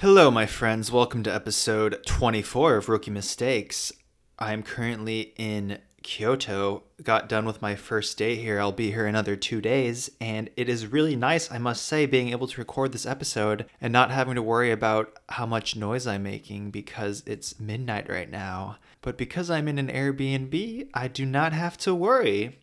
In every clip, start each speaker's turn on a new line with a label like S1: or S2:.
S1: Hello, my friends. Welcome to episode 24 of Rookie Mistakes. I'm currently in Kyoto. Got done with my first day here. I'll be here another two days, and it is really nice, I must say, being able to record this episode and not having to worry about how much noise I'm making because it's midnight right now. But because I'm in an Airbnb, I do not have to worry.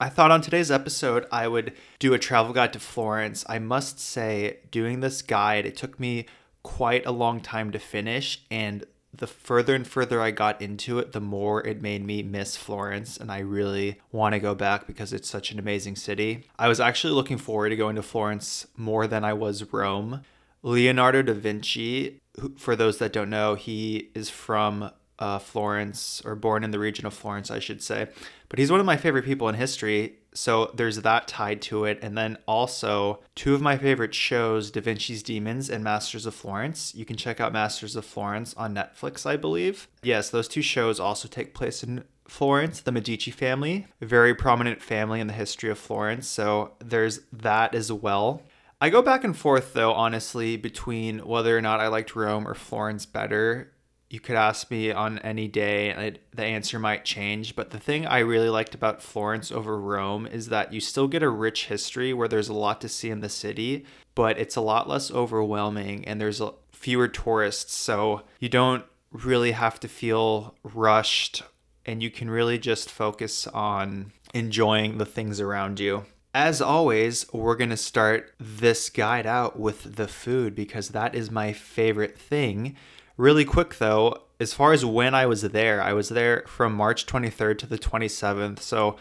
S1: I thought on today's episode I would do a travel guide to Florence. I must say, doing this guide, it took me quite a long time to finish and the further and further I got into it, the more it made me miss Florence, and I really want to go back because it's such an amazing city. I was actually looking forward to going to Florence more than I was Rome. Leonardo da Vinci, who, for those that don't know, he is from uh, Florence, or born in the region of Florence, I should say. But he's one of my favorite people in history. So there's that tied to it. And then also, two of my favorite shows, Da Vinci's Demons and Masters of Florence. You can check out Masters of Florence on Netflix, I believe. Yes, those two shows also take place in Florence, the Medici family, very prominent family in the history of Florence. So there's that as well. I go back and forth, though, honestly, between whether or not I liked Rome or Florence better you could ask me on any day and the answer might change but the thing i really liked about florence over rome is that you still get a rich history where there's a lot to see in the city but it's a lot less overwhelming and there's fewer tourists so you don't really have to feel rushed and you can really just focus on enjoying the things around you. As always, we're going to start this guide out with the food because that is my favorite thing Really quick though, as far as when I was there, I was there from March 23rd to the 27th. So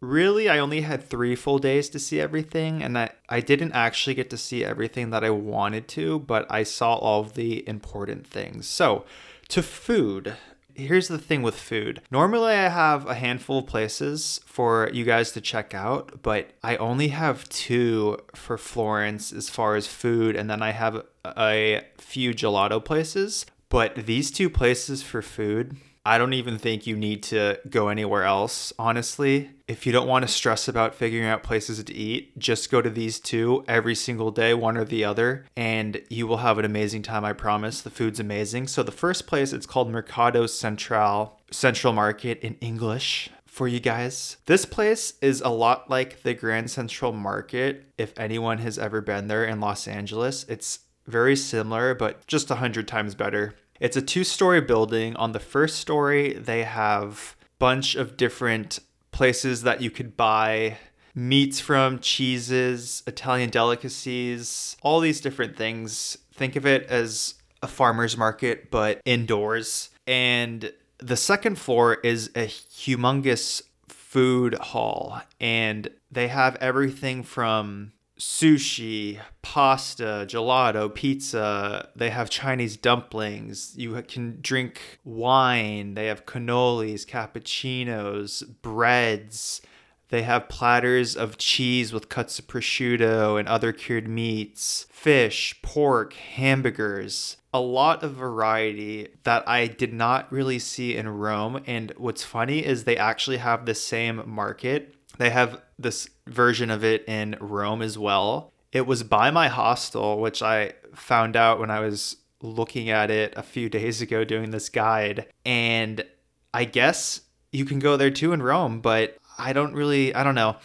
S1: really I only had 3 full days to see everything and I I didn't actually get to see everything that I wanted to, but I saw all of the important things. So, to food, here's the thing with food. Normally, I have a handful of places for you guys to check out, but I only have two for Florence as far as food, and then I have a few gelato places. But these two places for food, I don't even think you need to go anywhere else, honestly. If you don't want to stress about figuring out places to eat, just go to these two every single day, one or the other, and you will have an amazing time, I promise. The food's amazing. So the first place, it's called Mercado Central, Central Market in English for you guys. This place is a lot like the Grand Central Market if anyone has ever been there in Los Angeles. It's very similar, but just a hundred times better. It's a two-story building. On the first story, they have bunch of different places that you could buy meats from, cheeses, Italian delicacies, all these different things. Think of it as a farmer's market, but indoors. And the second floor is a humongous food hall, and they have everything from sushi, pasta, gelato, pizza. They have Chinese dumplings. You can drink wine. They have cannolis, cappuccinos, breads. They have platters of cheese with cuts of prosciutto and other cured meats, fish, pork, hamburgers. A lot of variety that I did not really see in Rome. And what's funny is they actually have the same market they have this version of it in Rome as well. It was by my hostel, which I found out when I was looking at it a few days ago doing this guide. And I guess you can go there too in Rome, but I don't really, I don't know.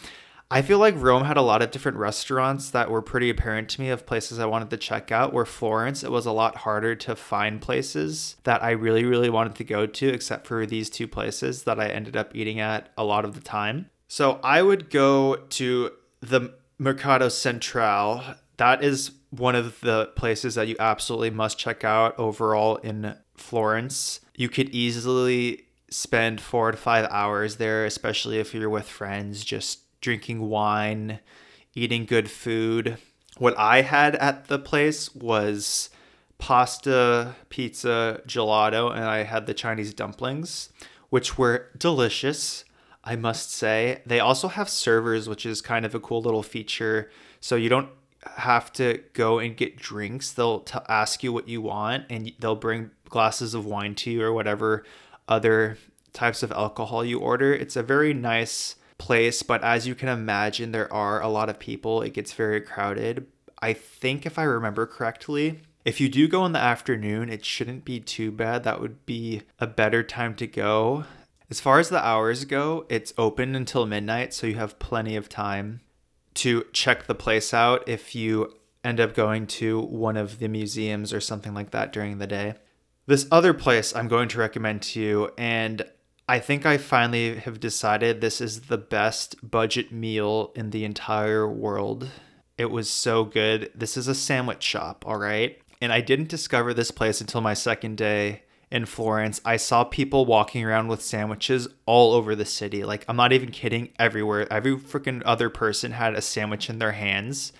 S1: I feel like Rome had a lot of different restaurants that were pretty apparent to me of places I wanted to check out. Where Florence, it was a lot harder to find places that I really, really wanted to go to, except for these two places that I ended up eating at a lot of the time. So I would go to the Mercado Central. That is one of the places that you absolutely must check out overall in Florence. You could easily spend four to five hours there, especially if you're with friends, just drinking wine, eating good food. What I had at the place was pasta, pizza, gelato, and I had the Chinese dumplings, which were delicious. I must say. They also have servers, which is kind of a cool little feature. So you don't have to go and get drinks. They'll t- ask you what you want and they'll bring glasses of wine to you or whatever other types of alcohol you order. It's a very nice place, but as you can imagine, there are a lot of people. It gets very crowded. I think if I remember correctly, If you do go in the afternoon, it shouldn't be too bad. That would be a better time to go. As far as the hours go, it's open until midnight, so you have plenty of time to check the place out if you end up going to one of the museums or something like that during the day. This other place I'm going to recommend to you, and I think I finally have decided this is the best budget meal in the entire world. It was so good. This is a sandwich shop, all right? And I didn't discover this place until my second day in Florence. I saw people walking around with sandwiches all over the city. Like, I'm not even kidding, everywhere. Every freaking other person had a sandwich in their hands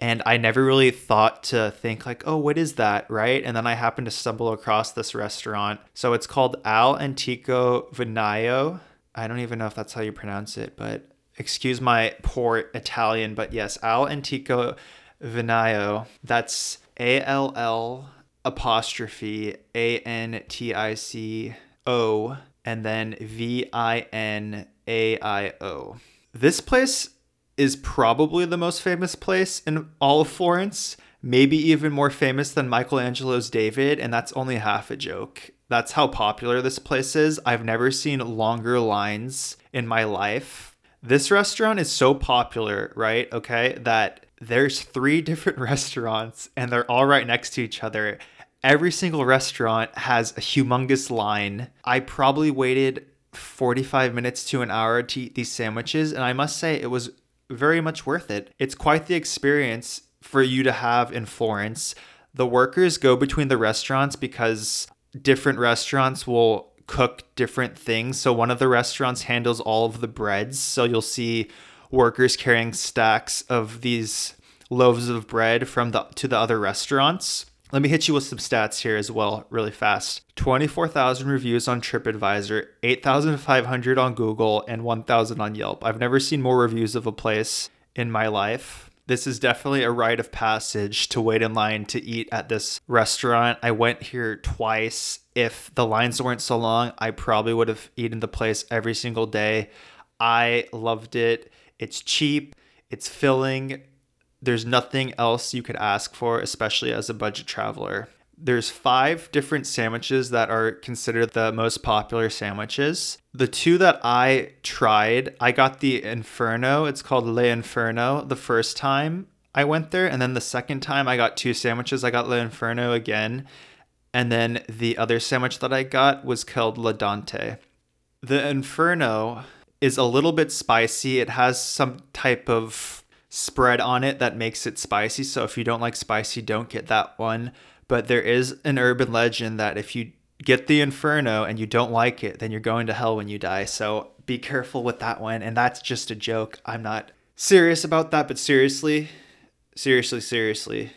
S1: and I never really thought to think like, oh, what is that, right? And then I happened to stumble across this restaurant. So it's called All'Antico Vinaio. I don't even know if that's how you pronounce it, but excuse my poor Italian, but yes, All'Antico Vinaio. That's A L L apostrophe A N T I C O and then V I N A I O. This place is probably the most famous place in all of Florence, maybe even more famous than Michelangelo's David, and that's only half a joke. That's how popular this place is. I've never seen longer lines in my life. This restaurant is so popular, right? Okay, that there's three different restaurants and they're all right next to each other. Every single restaurant has a humongous line. I probably waited 45 minutes to an hour to eat these sandwiches, and I must say it was very much worth it. It's quite the experience for you to have in Florence. The workers go between the restaurants because different restaurants will cook different things. So one of the restaurants handles all of the breads. So you'll see workers carrying stacks of these loaves of bread from the to the other restaurants. Let me hit you with some stats here as well, really fast. 24,000 reviews on TripAdvisor, 8,500 on Google, and 1,000 on Yelp. I've never seen more reviews of a place in my life. This is definitely a rite of passage to wait in line to eat at this restaurant. I went here twice. If the lines weren't so long, I probably would have eaten the place every single day. I loved it. It's cheap, it's filling, there's nothing else you could ask for, especially as a budget traveler. There's five different sandwiches that are considered the most popular sandwiches. The two that I tried, I got the Inferno. It's called Le Inferno the first time I went there. And then the second time I got two sandwiches, I got Le Inferno again. And then the other sandwich that I got was called La Dante. The Inferno is a little bit spicy. It has some type of spread on it that makes it spicy. So if you don't like spicy, don't get that one. But there is an urban legend that if you get the Inferno and you don't like it, then you're going to hell when you die. So be careful with that one. And that's just a joke. I'm not serious about that, but seriously, seriously, seriously,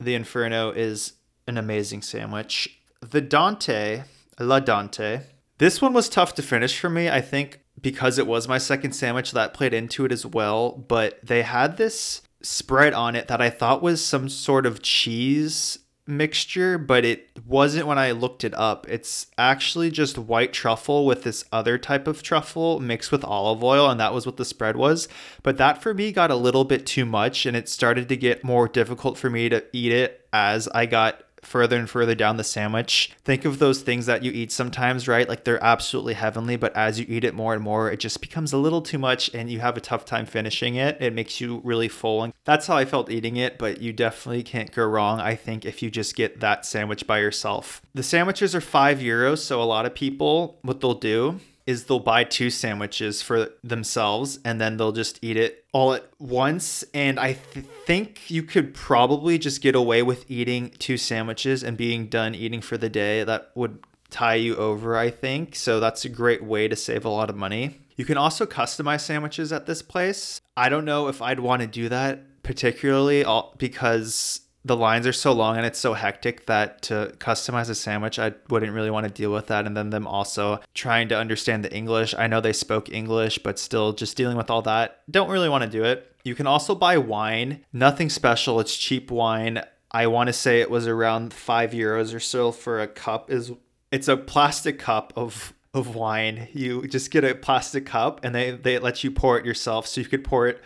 S1: the Inferno is an amazing sandwich. The Dante, La Dante, this one was tough to finish for me. I think because it was my second sandwich that played into it as well. But they had this spread on it that I thought was some sort of cheese mixture, but it wasn't when I looked it up. It's actually just white truffle with this other type of truffle mixed with olive oil, and that was what the spread was. But that for me got a little bit too much, and it started to get more difficult for me to eat it as I got further and further down the sandwich. Think of those things that you eat sometimes, right? Like they're absolutely heavenly, but as you eat it more and more, it just becomes a little too much and you have a tough time finishing it. It makes you really full. And that's how I felt eating it, but you definitely can't go wrong, I think, if you just get that sandwich by yourself. The sandwiches are five euros, so a lot of people, what they'll do is they'll buy two sandwiches for themselves and then they'll just eat it all at once. And I th- think you could probably just get away with eating two sandwiches and being done eating for the day. That would tie you over, I think. So that's a great way to save a lot of money. You can also customize sandwiches at this place. I don't know if I'd want to do that particularly because the lines are so long and it's so hectic that to customize a sandwich, I wouldn't really want to deal with that. And then them also trying to understand the English. I know they spoke English, but still just dealing with all that. Don't really want to do it. You can also buy wine. Nothing special. It's cheap wine. I want to say it was around five euros or so for a cup. Is it's a plastic cup of of wine. You just get a plastic cup and they they let you pour it yourself. So you could pour it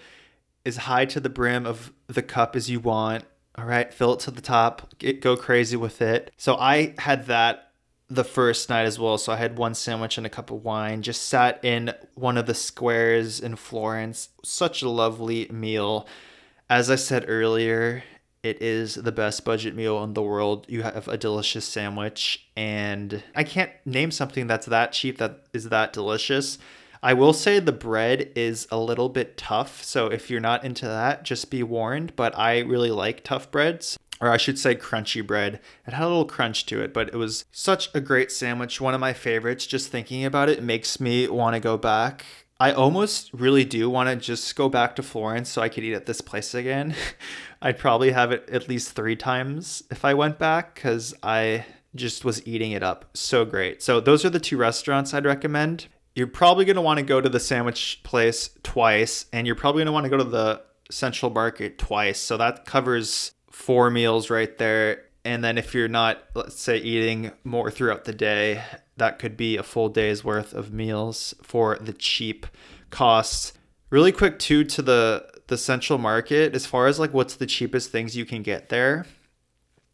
S1: as high to the brim of the cup as you want All right, fill it to the top, get, go crazy with it. So I had that the first night as well. So I had one sandwich and a cup of wine, just sat in one of the squares in Florence. Such a lovely meal. As I said earlier, it is the best budget meal in the world. You have a delicious sandwich, and I can't name something that's that cheap that is that delicious. I will say the bread is a little bit tough, so if you're not into that, just be warned. But I really like tough breads, or I should say crunchy bread. It had a little crunch to it, but it was such a great sandwich. One of my favorites. Just thinking about it makes me want to go back. I almost really do want to just go back to Florence so I could eat at this place again. I'd probably have it at least three times if I went back because I just was eating it up. So great. So, those are the two restaurants I'd recommend you're probably going to want to go to the sandwich place twice, and you're probably going to want to go to the Central Market twice. So that covers four meals right there. And then if you're not, let's say, eating more throughout the day, that could be a full day's worth of meals for the cheap costs. Really quick too to the the Central Market as far as like what's the cheapest things you can get there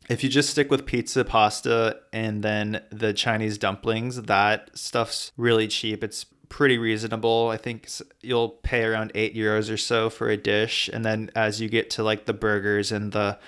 S1: if you just stick with pizza, pasta, and then the Chinese dumplings, that stuff's really cheap. It's pretty reasonable. I think you'll pay around eight euros or so for a dish, and then as you get to like the burgers and the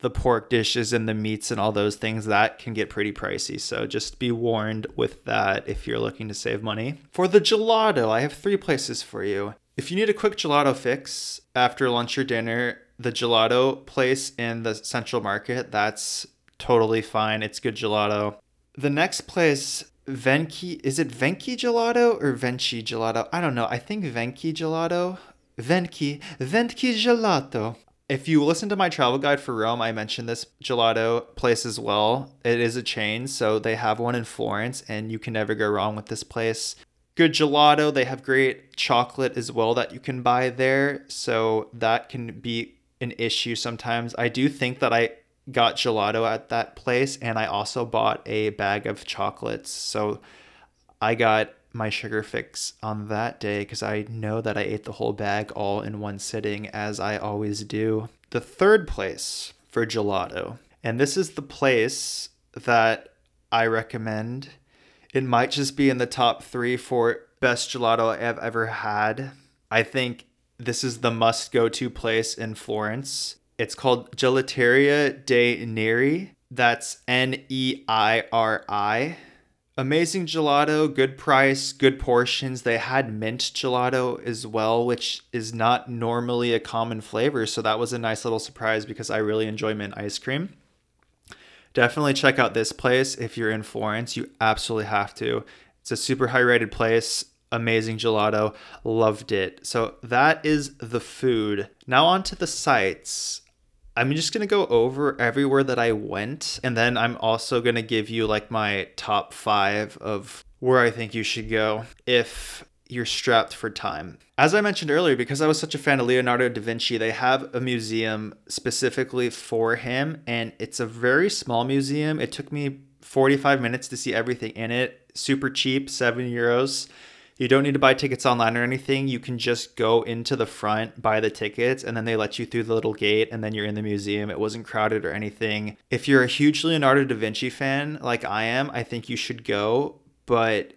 S1: the pork dishes and the meats and all those things that can get pretty pricey. So just be warned with that if you're looking to save money. For the gelato, I have three places for you. If you need a quick gelato fix after lunch or dinner, the gelato place in the Central Market, that's totally fine. It's good gelato. The next place, Venki, is it Venki Gelato or Venchi Gelato? I don't know. I think Venki Gelato. Venki, Venki Gelato. If you listen to my travel guide for Rome, I mentioned this gelato place as well. It is a chain, so they have one in Florence, and you can never go wrong with this place. Good gelato. They have great chocolate as well that you can buy there, so that can be an issue sometimes. I do think that I got gelato at that place and I also bought a bag of chocolates. So I got my sugar fix on that day because I know that I ate the whole bag all in one sitting, as I always do. The third place for gelato, and this is the place that I recommend. It might just be in the top three for best gelato I've ever had. I think this is the must go to place in Florence. It's called Gelateria dei Neri. That's N E I R I. Amazing gelato, good price, good portions. They had mint gelato as well, which is not normally a common flavor. So that was a nice little surprise because I really enjoy mint ice cream. Definitely check out this place if you're in Florence. You absolutely have to. It's a super high rated place amazing gelato. Loved it. So that is the food. Now on to the sites. I'm just going to go over everywhere that I went. And then I'm also going to give you like my top five of where I think you should go if you're strapped for time. As I mentioned earlier, because I was such a fan of Leonardo da Vinci, they have a museum specifically for him. And it's a very small museum. It took me 45 minutes to see everything in it. Super cheap, seven euros. You don't need to buy tickets online or anything. You can just go into the front, buy the tickets, and then they let you through the little gate, and then you're in the museum. It wasn't crowded or anything. If you're a huge Leonardo da Vinci fan, like I am, I think you should go. But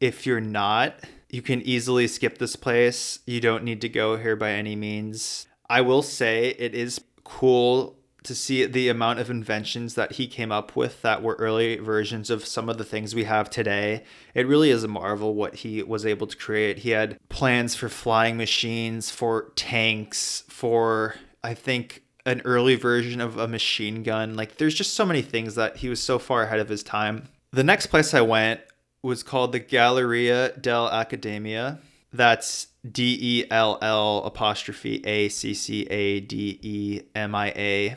S1: if you're not, you can easily skip this place. You don't need to go here by any means. I will say it is cool to see the amount of inventions that he came up with that were early versions of some of the things we have today. It really is a marvel what he was able to create. He had plans for flying machines, for tanks, for, I think, an early version of a machine gun. Like, there's just so many things that he was so far ahead of his time. The next place I went was called the Galleria dell'Accademia. That's D E L L apostrophe A C C A D E M I A.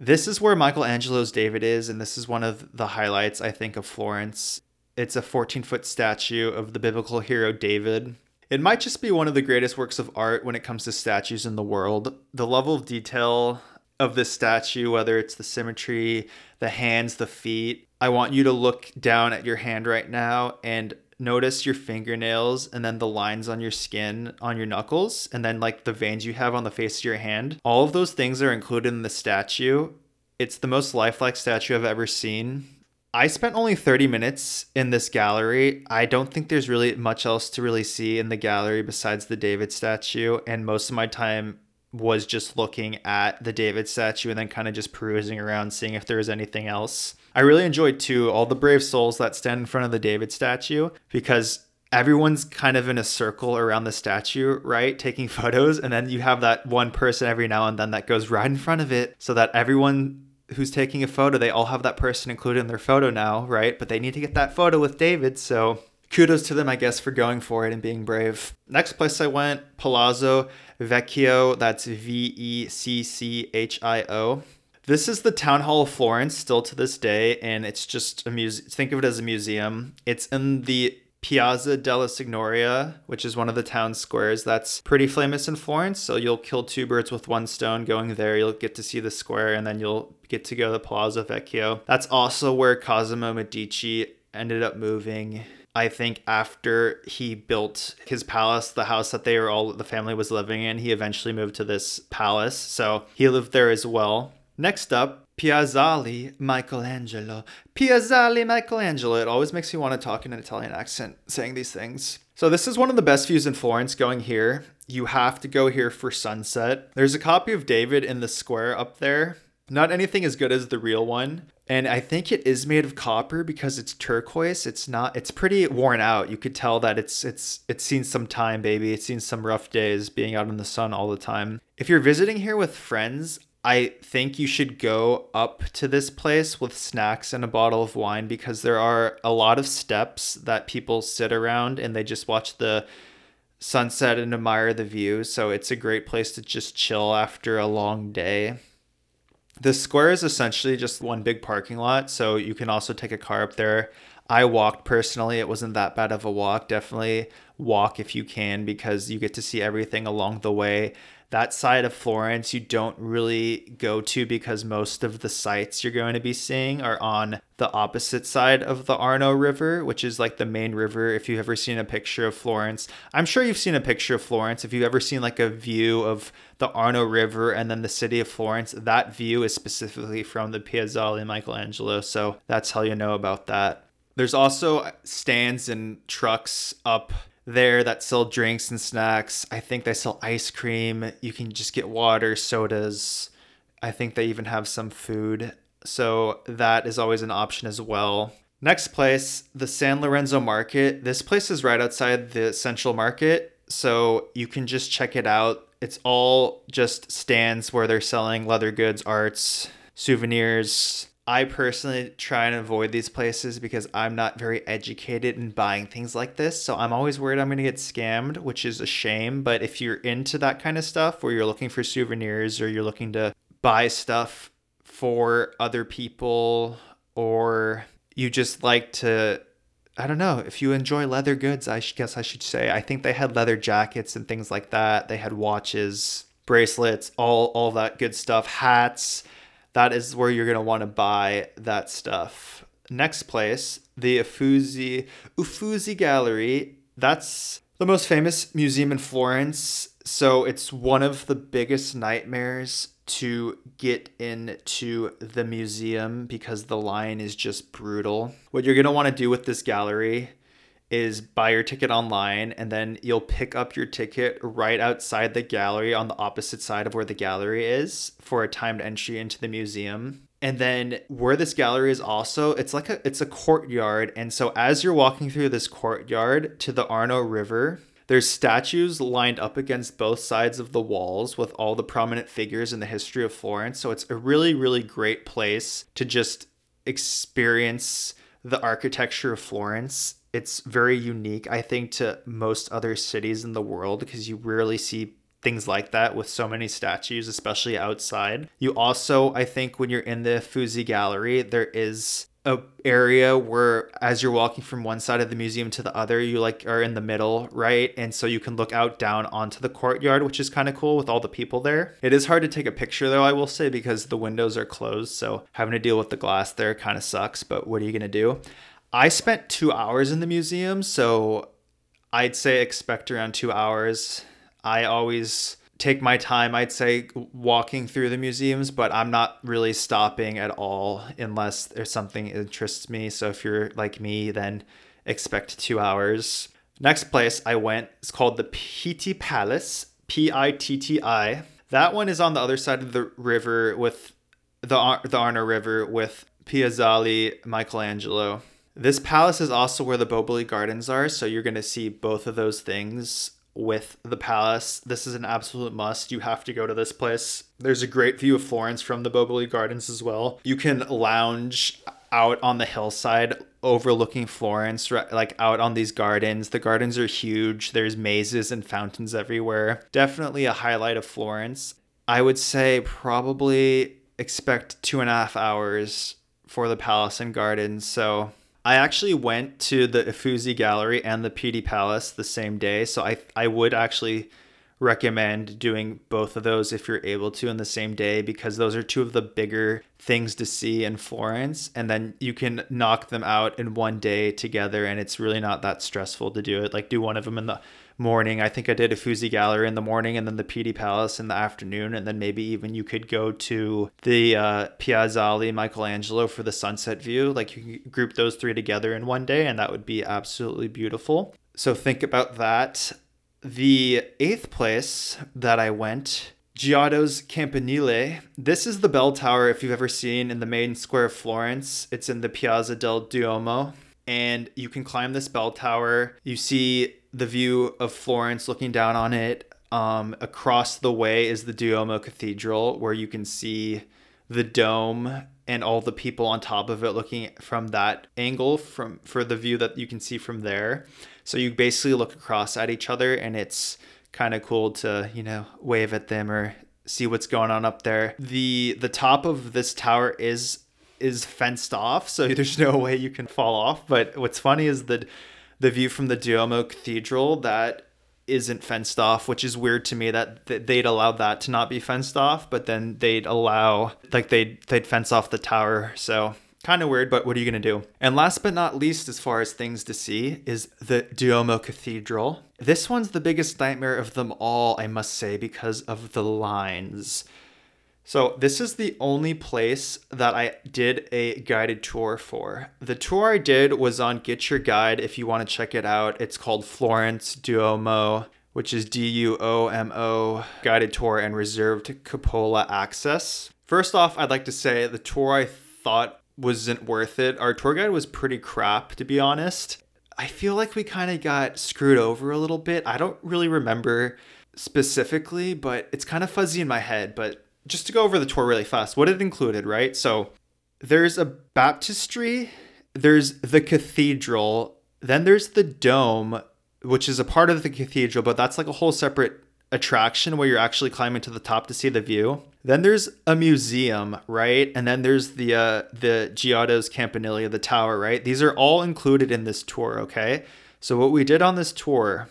S1: This is where Michelangelo's David is, and this is one of the highlights, I think, of Florence. It's a 14 foot statue of the biblical hero David. It might just be one of the greatest works of art when it comes to statues in the world. The level of detail of this statue, whether it's the symmetry, the hands, the feet. I want you to look down at your hand right now and notice your fingernails and then the lines on your skin on your knuckles and then like the veins you have on the face of your hand. All of those things are included in the statue. It's the most lifelike statue I've ever seen. I spent only 30 minutes in this gallery. I don't think there's really much else to really see in the gallery besides the David statue. And most of my time was just looking at the David statue and then kind of just perusing around, seeing if there was anything else. I really enjoyed too all the brave souls that stand in front of the David statue because everyone's kind of in a circle around the statue, right? Taking photos. And then you have that one person every now and then that goes right in front of it so that everyone who's taking a photo, they all have that person included in their photo now, right? But they need to get that photo with David. So kudos to them, I guess, for going for it and being brave. Next place I went, Palazzo Vecchio. That's V E C C H I O. This is the Town Hall of Florence still to this day, and it's just a museum. Think of it as a museum. It's in the Piazza della Signoria, which is one of the town squares that's pretty famous in Florence. So you'll kill two birds with one stone going there. You'll get to see the square, and then you'll get to go to the Palazzo Vecchio. That's also where Cosimo Medici ended up moving I think after he built his palace, the house that they were all the family was living in, he eventually moved to this palace. So he lived there as well. Next up, Piazzale Michelangelo. Piazzale Michelangelo. It always makes me want to talk in an Italian accent saying these things. So this is one of the best views in Florence going here. You have to go here for sunset. There's a copy of David in the square up there. Not anything as good as the real one. And I think it is made of copper because it's turquoise. It's not it's pretty worn out. You could tell that it's it's it's seen some time, baby. It's seen some rough days being out in the sun all the time. If you're visiting here with friends, I think you should go up to this place with snacks and a bottle of wine because there are a lot of steps that people sit around and they just watch the sunset and admire the view. So it's a great place to just chill after a long day. The square is essentially just one big parking lot, so you can also take a car up there. I walked personally. It wasn't that bad of a walk. Definitely walk if you can because you get to see everything along the way that side of Florence you don't really go to because most of the sites you're going to be seeing are on the opposite side of the Arno River, which is like the main river. If you've ever seen a picture of Florence, I'm sure you've seen a picture of Florence. If you've ever seen like a view of the Arno River and then the city of Florence, that view is specifically from the Piazzale Michelangelo. So that's how you know about that. There's also stands and trucks up there that sell drinks and snacks. I think they sell ice cream. You can just get water, sodas. I think they even have some food. So that is always an option as well. Next place, the San Lorenzo Market. This place is right outside the Central Market, so you can just check it out. It's all just stands where they're selling leather goods, arts, souvenirs, I personally try and avoid these places because I'm not very educated in buying things like this. So I'm always worried I'm going to get scammed, which is a shame. But if you're into that kind of stuff where you're looking for souvenirs or you're looking to buy stuff for other people or you just like to I don't know if you enjoy leather goods, I guess I should say. I think they had leather jackets and things like that. They had watches, bracelets, all all that good stuff, hats that is where you're going to want to buy that stuff. Next place, the Uffizi Uffizi Gallery. That's the most famous museum in Florence. So it's one of the biggest nightmares to get into the museum because the line is just brutal. What you're going to want to do with this gallery is buy your ticket online and then you'll pick up your ticket right outside the gallery on the opposite side of where the gallery is for a timed entry into the museum. And then where this gallery is also, it's like a it's a courtyard and so as you're walking through this courtyard to the Arno River, there's statues lined up against both sides of the walls with all the prominent figures in the history of Florence. So it's a really really great place to just experience the architecture of Florence it's very unique, I think, to most other cities in the world because you rarely see things like that with so many statues, especially outside. You also, I think, when you're in the Uffizi Gallery, there is a area where as you're walking from one side of the museum to the other you like are in the middle right? And so you can look out down onto the courtyard which is kind of cool with all the people there. It is hard to take a picture though i will say because the windows are closed so having to deal with the glass there kind of sucks but what are you going to do I spent two hours in the museum, so I'd say expect around two hours. I always take my time, I'd say, walking through the museums, but I'm not really stopping at all unless there's something interests me. So if you're like me, then expect two hours. Next place I went is called the Pitti Palace, P I T T I. That one is on the other side of the river with the the Arno River with Piazzale Michelangelo. This palace is also where the Boboli Gardens are, so you're going to see both of those things with the palace. This is an absolute must. You have to go to this place. There's a great view of Florence from the Boboli Gardens as well. You can lounge out on the hillside overlooking Florence, like out on these gardens. The gardens are huge. There's mazes and fountains everywhere. Definitely a highlight of Florence. I would say probably expect two and a half hours for the palace and gardens. So I actually went to the Uffizi Gallery and the Pitti Palace the same day, so I I would actually recommend doing both of those if you're able to in the same day because those are two of the bigger things to see in Florence and then you can knock them out in one day together and it's really not that stressful to do it. Like do one of them in the morning. I think I did Uffizi Gallery in the morning and then the Pitti Palace in the afternoon. And then maybe even you could go to the uh, Piazzale Michelangelo for the sunset view. Like you can group those three together in one day and that would be absolutely beautiful. So think about that. The eighth place that I went Giotto's Campanile. This is the bell tower if you've ever seen in the main square of Florence. It's in the Piazza del Duomo. And you can climb this bell tower. You see the view of Florence looking down on it. Um, across the way is the Duomo Cathedral, where you can see the dome and all the people on top of it looking from that angle from for the view that you can see from there. So you basically look across at each other and it's kind of cool to, you know, wave at them or see what's going on up there. The the top of this tower is is fenced off, so there's no way you can fall off, but what's funny is that the view from the Duomo Cathedral that isn't fenced off, which is weird to me that they'd allow that to not be fenced off, but then they'd allow like they'd they'd fence off the tower. So kind of weird, but what are you gonna do? And last but not least, as far as things to see, is the Duomo Cathedral. This one's the biggest nightmare of them all, I must say, because of the lines. So, this is the only place that I did a guided tour for. The tour I did was on Get Your Guide if you want to check it out. It's called Florence Duomo, which is D U O M O guided tour and reserved cupola access. First off, I'd like to say the tour I thought wasn't worth it. Our tour guide was pretty crap, to be honest. I feel like we kind of got screwed over a little bit. I don't really remember specifically, but it's kind of fuzzy in my head. But just to go over the tour really fast, what it included, right? So there's a baptistry, there's the cathedral, then there's the dome, which is a part of the cathedral, but that's like a whole separate attraction where you're actually climbing to the top to see the view. Then there's a museum, right? And then there's the uh, the Giotto's Campanile, the tower, right? These are all included in this tour, okay? So what we did on this tour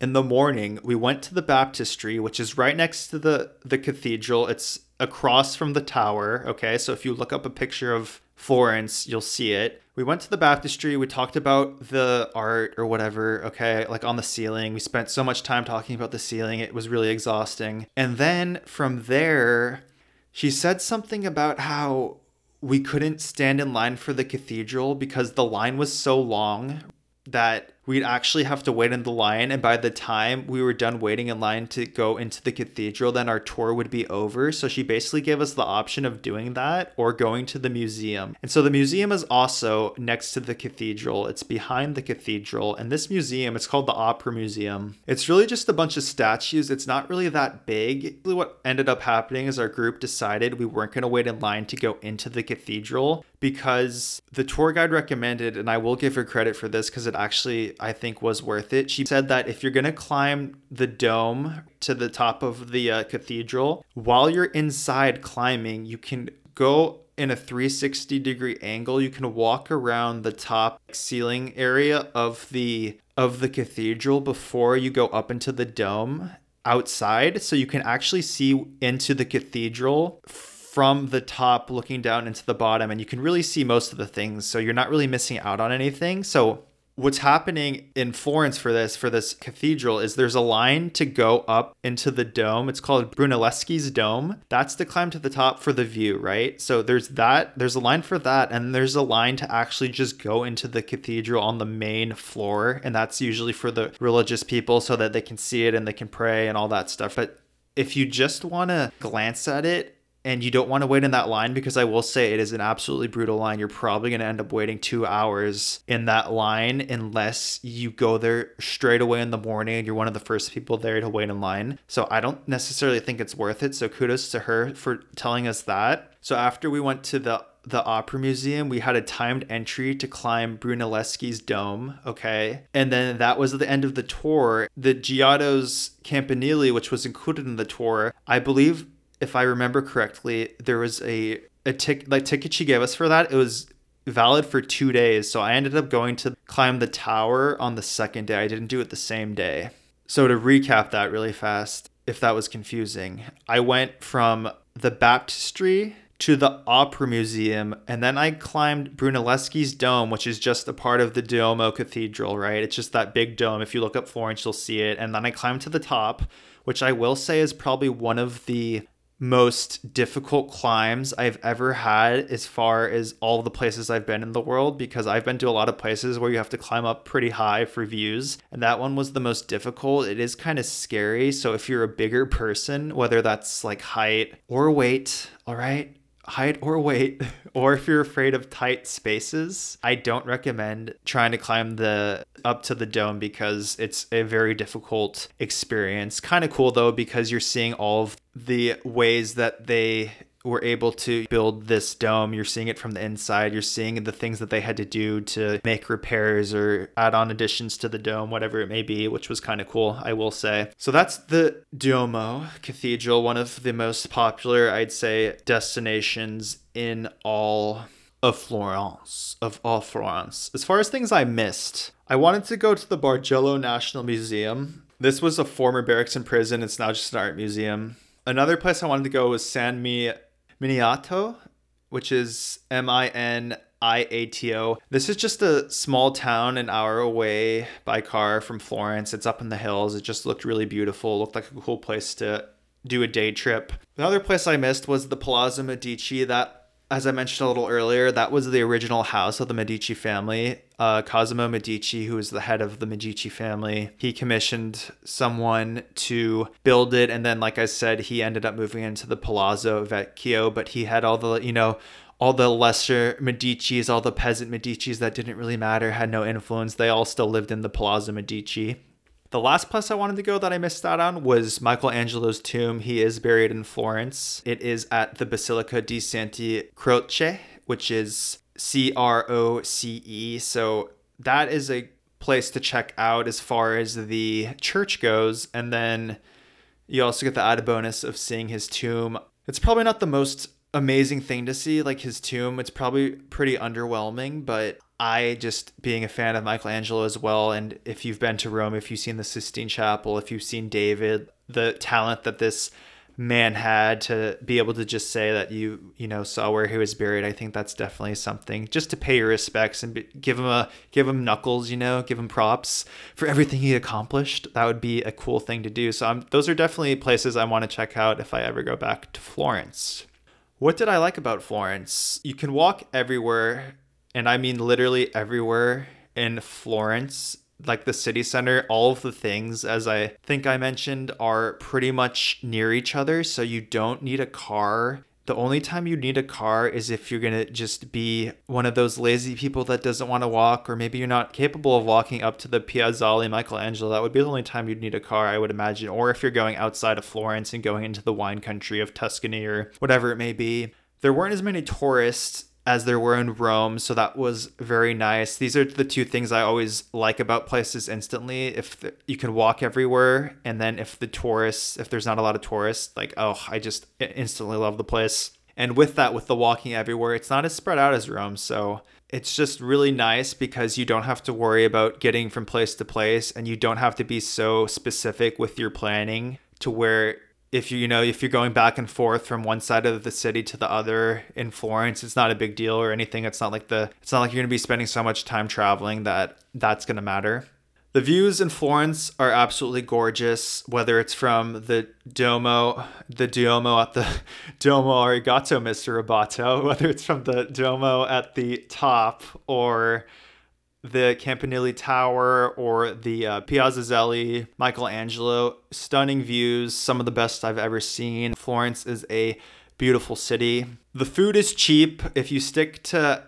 S1: in the morning, we went to the baptistry, which is right next to the, the cathedral. It's across from the tower. Okay. So if you look up a picture of Florence, you'll see it. We went to the baptistry. We talked about the art or whatever. Okay. Like on the ceiling. We spent so much time talking about the ceiling. It was really exhausting. And then from there, she said something about how we couldn't stand in line for the cathedral because the line was so long that we'd actually have to wait in the line and by the time we were done waiting in line to go into the cathedral then our tour would be over. So she basically gave us the option of doing that or going to the museum. And so the museum is also next to the cathedral. It's behind the cathedral. And this museum it's called the opera museum. It's really just a bunch of statues. It's not really that big. What ended up happening is our group decided we weren't going to wait in line to go into the cathedral because the tour guide recommended and i will give her credit for this because it actually I think was worth it. She said that if you're going to climb the dome to the top of the uh, cathedral, while you're inside climbing, you can go in a 360 degree angle. You can walk around the top ceiling area of the of the cathedral before you go up into the dome outside so you can actually see into the cathedral from the top looking down into the bottom and you can really see most of the things so you're not really missing out on anything so what's happening in Florence for this for this cathedral is there's a line to go up into the dome. It's called Brunelleschi's Dome. That's the climb to the top for the view, right? So there's that, there's a line for that and there's a line to actually just go into the cathedral on the main floor and that's usually for the religious people so that they can see it and they can pray and all that stuff. But if you just want to glance at it and you don't want to wait in that line because I will say it is an absolutely brutal line. You're probably going to end up waiting two hours in that line unless you go there straight away in the morning and you're one of the first people there to wait in line. So I don't necessarily think it's worth it. So kudos to her for telling us that. So after we went to the the Opera Museum, we had a timed entry to climb Brunelleschi's dome. Okay. And then that was the end of the tour. The Giotto's Campanile, which was included in the tour, I believe if I remember correctly, there was a a tick like ticket she gave us for that. It was valid for two days, so I ended up going to climb the tower on the second day. I didn't do it the same day. So to recap that really fast, if that was confusing, I went from the baptistry to the Opera Museum, and then I climbed Brunelleschi's dome, which is just a part of the Duomo Cathedral, right? It's just that big dome. If you look up Florence, you'll see it. And then I climbed to the top, which I will say is probably one of the most difficult climbs I've ever had as far as all the places I've been in the world because I've been to a lot of places where you have to climb up pretty high for views and that one was the most difficult. It is kind of scary, so if you're a bigger person, whether that's like height or weight, all right, height or weight, or if you're afraid of tight spaces, I don't recommend trying to climb the up to the dome because it's a very difficult experience. Kind of cool though because you're seeing all of the ways that they were able to build this dome. You're seeing it from the inside. You're seeing the things that they had to do to make repairs or add on additions to the dome, whatever it may be, which was kind of cool, I will say. So that's the Duomo Cathedral, one of the most popular, I'd say, destinations in all of Florence, of all Florence. As far as things I missed, I wanted to go to the Bargello National Museum. This was a former barracks and prison. It's now just an art museum. Another place I wanted to go was San Mi Miniato, which is M I N I A T O. This is just a small town an hour away by car from Florence. It's up in the hills. It just looked really beautiful. It looked like a cool place to do a day trip. Another place I missed was the Palazzo Medici. That as I mentioned a little earlier, that was the original house of the Medici family. Uh, Cosimo Medici, who was the head of the Medici family, he commissioned someone to build it. And then, like I said, he ended up moving into the Palazzo Vecchio, but he had all the, you know, all the lesser Medicis, all the peasant Medicis that didn't really matter, had no influence. They all still lived in the Palazzo Medici. The last place I wanted to go that I missed out on was Michelangelo's tomb. He is buried in Florence. It is at the Basilica di Santi Croce, which is C R O C E. So that is a place to check out as far as the church goes. And then you also get the added bonus of seeing his tomb. It's probably not the most amazing thing to see, like his tomb. It's probably pretty underwhelming, but I just being a fan of Michelangelo as well, and if you've been to Rome, if you've seen the Sistine Chapel, if you've seen David, the talent that this man had to be able to just say that you you know saw where he was buried i think that's definitely something just to pay your respects and be, give him a give him knuckles you know give him props for everything he accomplished. That would be a cool thing to do. So I'm, those are definitely places i want to check out if i ever go back to florence. What did i like about florence? You can walk everywhere and I mean literally everywhere in Florence, like the city center, all of the things, as I think I mentioned, are pretty much near each other. So you don't need a car. The only time you need a car is if you're going to just be one of those lazy people that doesn't want to walk, or maybe you're not capable of walking up to the Piazzale Michelangelo. That would be the only time you'd need a car, I would imagine. Or if you're going outside of Florence and going into the wine country of Tuscany or whatever it may be. There weren't as many tourists as there were in Rome. So that was very nice. These are the two things I always like about places instantly. If the, you can walk everywhere, and then if the tourists, if there's not a lot of tourists, like, oh, I just instantly love the place. And with that, with the walking everywhere, it's not as spread out as Rome. So it's just really nice because you don't have to worry about getting from place to place and you don't have to be so specific with your planning to where if you you know if you're going back and forth from one side of the city to the other in Florence, it's not a big deal or anything. It's not like the it's not like you're gonna be spending so much time traveling that that's gonna matter. The views in Florence are absolutely gorgeous, whether it's from the Domo, the Duomo at the Domo Arigato, Mr. Roboto, whether it's from the Domo at the top or the Campanile Tower or the uh, Piazzale, Michelangelo. Stunning views, some of the best I've ever seen. Florence is a beautiful city. The food is cheap. If you stick to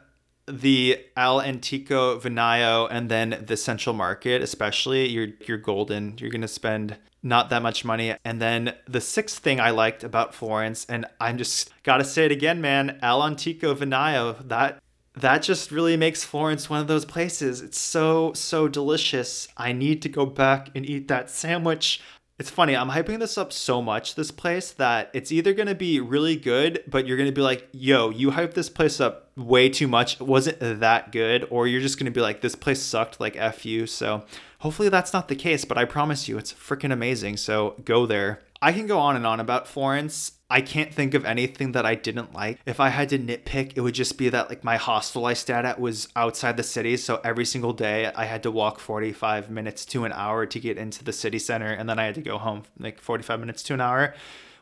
S1: the All'Antico Vinaio and then the Central Market, especially, you're you're golden. You're gonna spend not that much money. And then the sixth thing I liked about Florence, and I'm just gotta say it again, man, All'Antico Vinaio, that that just really makes Florence one of those places. It's so, so delicious. I need to go back and eat that sandwich. It's funny, I'm hyping this up so much, this place, that it's either gonna be really good, but you're gonna be like, yo, you hyped this place up way too much. It wasn't that good. Or you're just gonna be like, this place sucked, like F you. So hopefully that's not the case, but I promise you, it's freaking amazing. So go there. I can go on and on about Florence. I can't think of anything that I didn't like. If I had to nitpick, it would just be that like my hostel I stayed at was outside the city, so every single day I had to walk 45 minutes to an hour to get into the city center and then I had to go home like 45 minutes to an hour,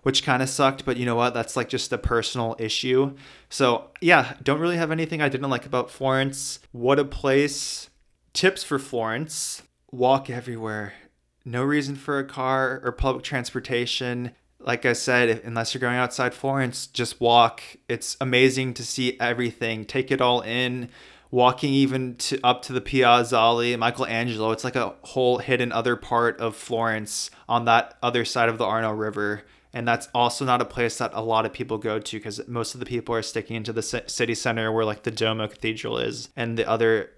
S1: which kind of sucked, but you know what? That's like just a personal issue. So, yeah, don't really have anything I didn't like about Florence. What a place. Tips for Florence. Walk everywhere no reason for a car or public transportation. Like I said, unless you're going outside Florence, just walk. It's amazing to see everything. Take it all in. Walking even to up to the Piazzale, Michelangelo, it's like a whole hidden other part of Florence on that other side of the Arno River. And that's also not a place that a lot of people go to because most of the people are sticking into the city center where like the Duomo Cathedral is and the other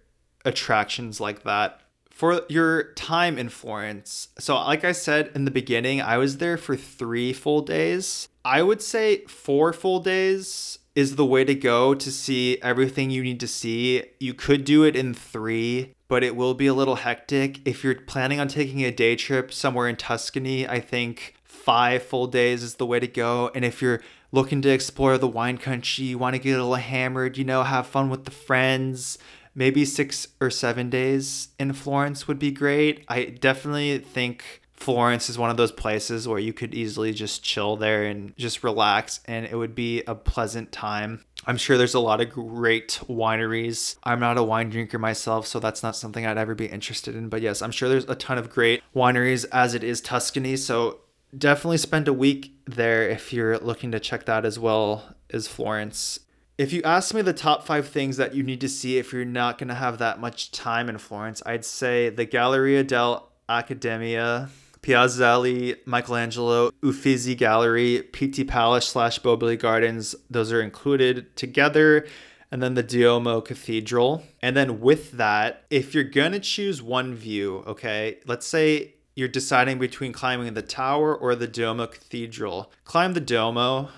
S1: attractions like that for your time in Florence. So, like I said in the beginning, I was there for three full days. I would say four full days is the way to go to see everything you need to see. You could do it in three, but it will be a little hectic. If you're planning on taking a day trip somewhere in Tuscany, I think five full days is the way to go. And if you're looking to explore the wine country, you want to get a little hammered, you know, have fun with the friends, maybe six or seven days in Florence would be great. I definitely think Florence is one of those places where you could easily just chill there and just relax, and it would be a pleasant time. I'm sure there's a lot of great wineries. I'm not a wine drinker myself, so that's not something I'd ever be interested in. But yes, I'm sure there's a ton of great wineries as it is Tuscany. So definitely spend a week there if you're looking to check that as well as Florence. If you ask me the top five things that you need to see if you're not going to have that much time in Florence, I'd say the Galleria dell'Accademia, Piazzale, Michelangelo, Uffizi Gallery, Pitti Palace slash Boboli Gardens. Those are included together. And then the Duomo Cathedral. And then with that, if you're going to choose one view, okay, let's say you're deciding between climbing the tower or the Duomo Cathedral. Climb the Duomo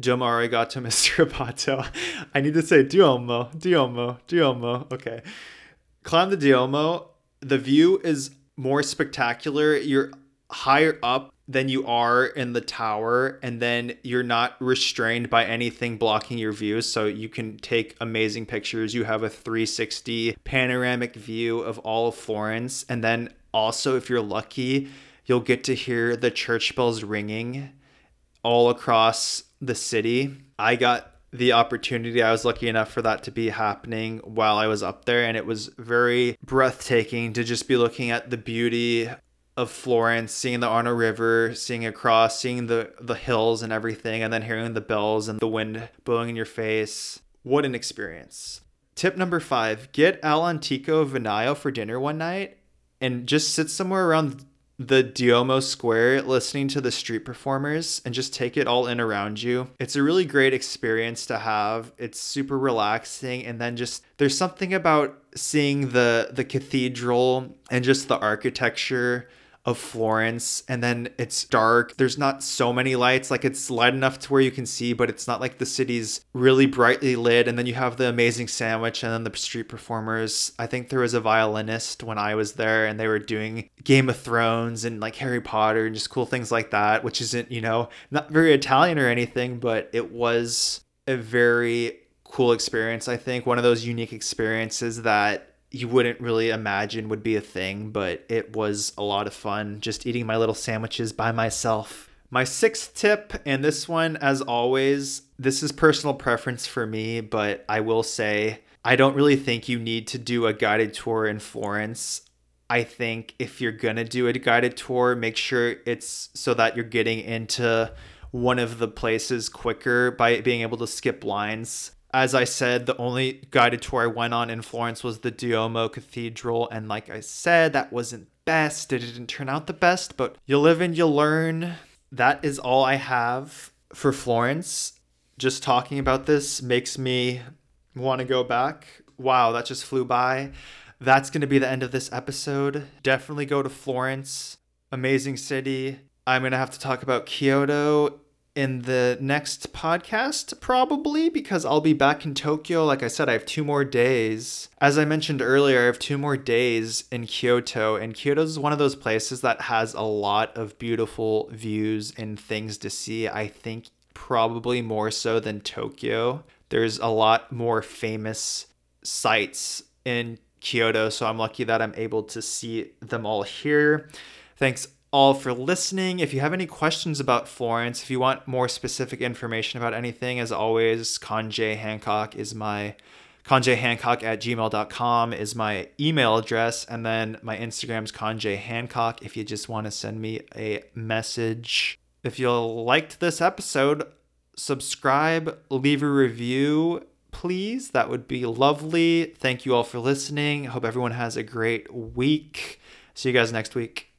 S1: Duomo arigato, Mr. Roboto. I need to say Duomo, Duomo, Duomo. Okay. Climb the Duomo. The view is more spectacular. You're higher up than you are in the tower, and then you're not restrained by anything blocking your view. So you can take amazing pictures. You have a 360 panoramic view of all of Florence. And then also, if you're lucky, you'll get to hear the church bells ringing all across the city. I got the opportunity. I was lucky enough for that to be happening while I was up there, and it was very breathtaking to just be looking at the beauty of Florence, seeing the Arno River, seeing across, seeing the the hills and everything, and then hearing the bells and the wind blowing in your face. What an experience. Tip number five get All'Antico Vinaio for dinner one night and just sit somewhere around the Duomo Square, listening to the street performers and just take it all in around you. It's a really great experience to have. It's super relaxing and then just there's something about seeing the the cathedral and just the architecture of Florence and then it's dark. There's not so many lights. Like it's light enough to where you can see, but it's not like the city's really brightly lit. And then you have the amazing sandwich and then the street performers. I think there was a violinist when I was there and they were doing Game of Thrones and like Harry Potter and just cool things like that, which isn't, you know, not very Italian or anything, but it was a very cool experience. I think one of those unique experiences that you wouldn't really imagine would be a thing, but it was a lot of fun just eating my little sandwiches by myself. My sixth tip, and this one, as always, this is personal preference for me, but I will say I don't really think you need to do a guided tour in Florence. I think if you're gonna do a guided tour, make sure it's so that you're getting into one of the places quicker by being able to skip lines as I said, the only guided tour I went on in Florence was the Duomo Cathedral. And like I said, that wasn't best. It didn't turn out the best, but you live and you learn. That is all I have for Florence. Just talking about this makes me want to go back. Wow, that just flew by. That's going to be the end of this episode. Definitely go to Florence. Amazing city. I'm going to have to talk about Kyoto in the next podcast, probably, because I'll be back in Tokyo. Like I said, I have two more days. As I mentioned earlier, I have two more days in Kyoto, and Kyoto is one of those places that has a lot of beautiful views and things to see. I think probably more so than Tokyo. There's a lot more famous sites in Kyoto, so I'm lucky that I'm able to see them all here. Thanks all for listening. If you have any questions about Florence, if you want more specific information about anything, as always, Conjay Hancock is my conjayhancock at gmail.com is my email address. And then my Instagram's Conjay Hancock if you just want to send me a message. If you liked this episode, subscribe, leave a review, please. That would be lovely. Thank you all for listening. Hope everyone has a great week. See you guys next week.